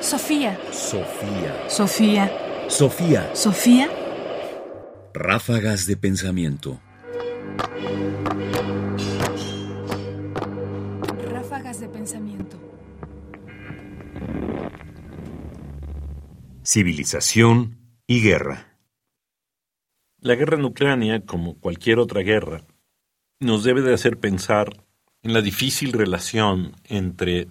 Sofía. Sofía. Sofía. Sofía. Sofía. Ráfagas de pensamiento. Ráfagas de pensamiento. Civilización y guerra. La guerra en Ucrania, como cualquier otra guerra, nos debe de hacer pensar en la difícil relación entre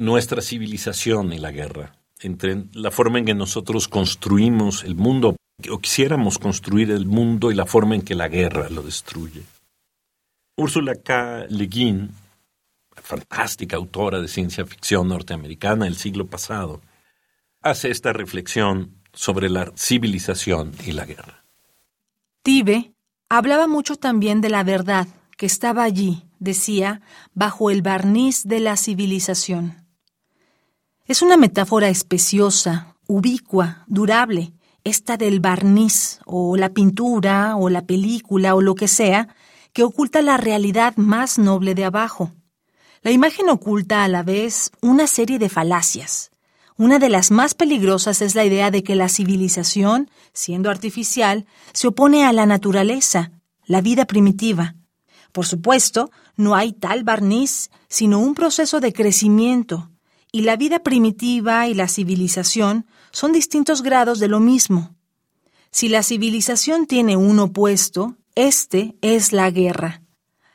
nuestra civilización y la guerra, entre la forma en que nosotros construimos el mundo o quisiéramos construir el mundo y la forma en que la guerra lo destruye. Úrsula K. Le Guin, fantástica autora de ciencia ficción norteamericana del siglo pasado, hace esta reflexión sobre la civilización y la guerra. Tibe hablaba mucho también de la verdad que estaba allí, decía, bajo el barniz de la civilización. Es una metáfora especiosa, ubicua, durable, esta del barniz, o la pintura, o la película, o lo que sea, que oculta la realidad más noble de abajo. La imagen oculta a la vez una serie de falacias. Una de las más peligrosas es la idea de que la civilización, siendo artificial, se opone a la naturaleza, la vida primitiva. Por supuesto, no hay tal barniz, sino un proceso de crecimiento, y la vida primitiva y la civilización son distintos grados de lo mismo. Si la civilización tiene un opuesto, este es la guerra.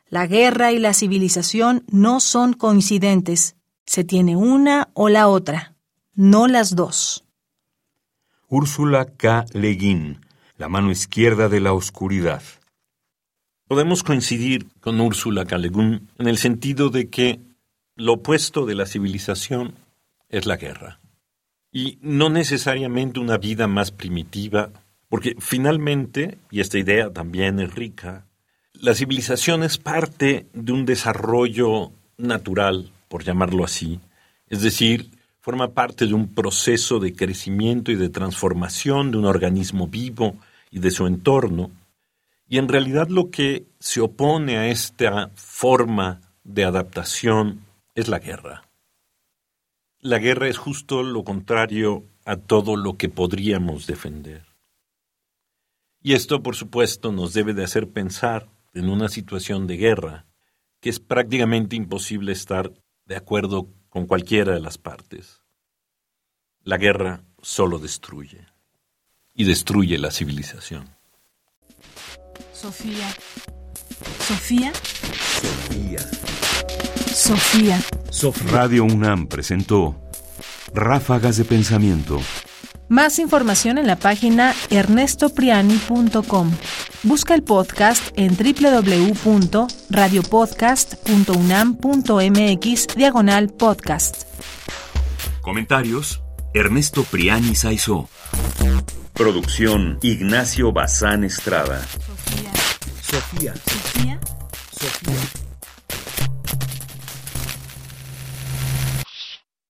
La guerra y la civilización no son coincidentes. Se tiene una o la otra, no las dos. Úrsula K. Le Guin, la mano izquierda de la oscuridad. Podemos coincidir con Úrsula K. Le Guin en el sentido de que lo opuesto de la civilización es la guerra. Y no necesariamente una vida más primitiva, porque finalmente, y esta idea también es rica, la civilización es parte de un desarrollo natural, por llamarlo así, es decir, forma parte de un proceso de crecimiento y de transformación de un organismo vivo y de su entorno, y en realidad lo que se opone a esta forma de adaptación es la guerra. La guerra es justo lo contrario a todo lo que podríamos defender. Y esto, por supuesto, nos debe de hacer pensar en una situación de guerra que es prácticamente imposible estar de acuerdo con cualquiera de las partes. La guerra solo destruye y destruye la civilización. Sofía. Sofía. Sofía. Sofía. Sofía. Radio UNAM presentó Ráfagas de Pensamiento. Más información en la página ernestopriani.com. Busca el podcast en www.radiopodcast.unam.mx diagonal podcast. Comentarios: Ernesto Priani Saizó. Producción: Ignacio Bazán Estrada. Sofía. Sofía. Sofía. Sofía.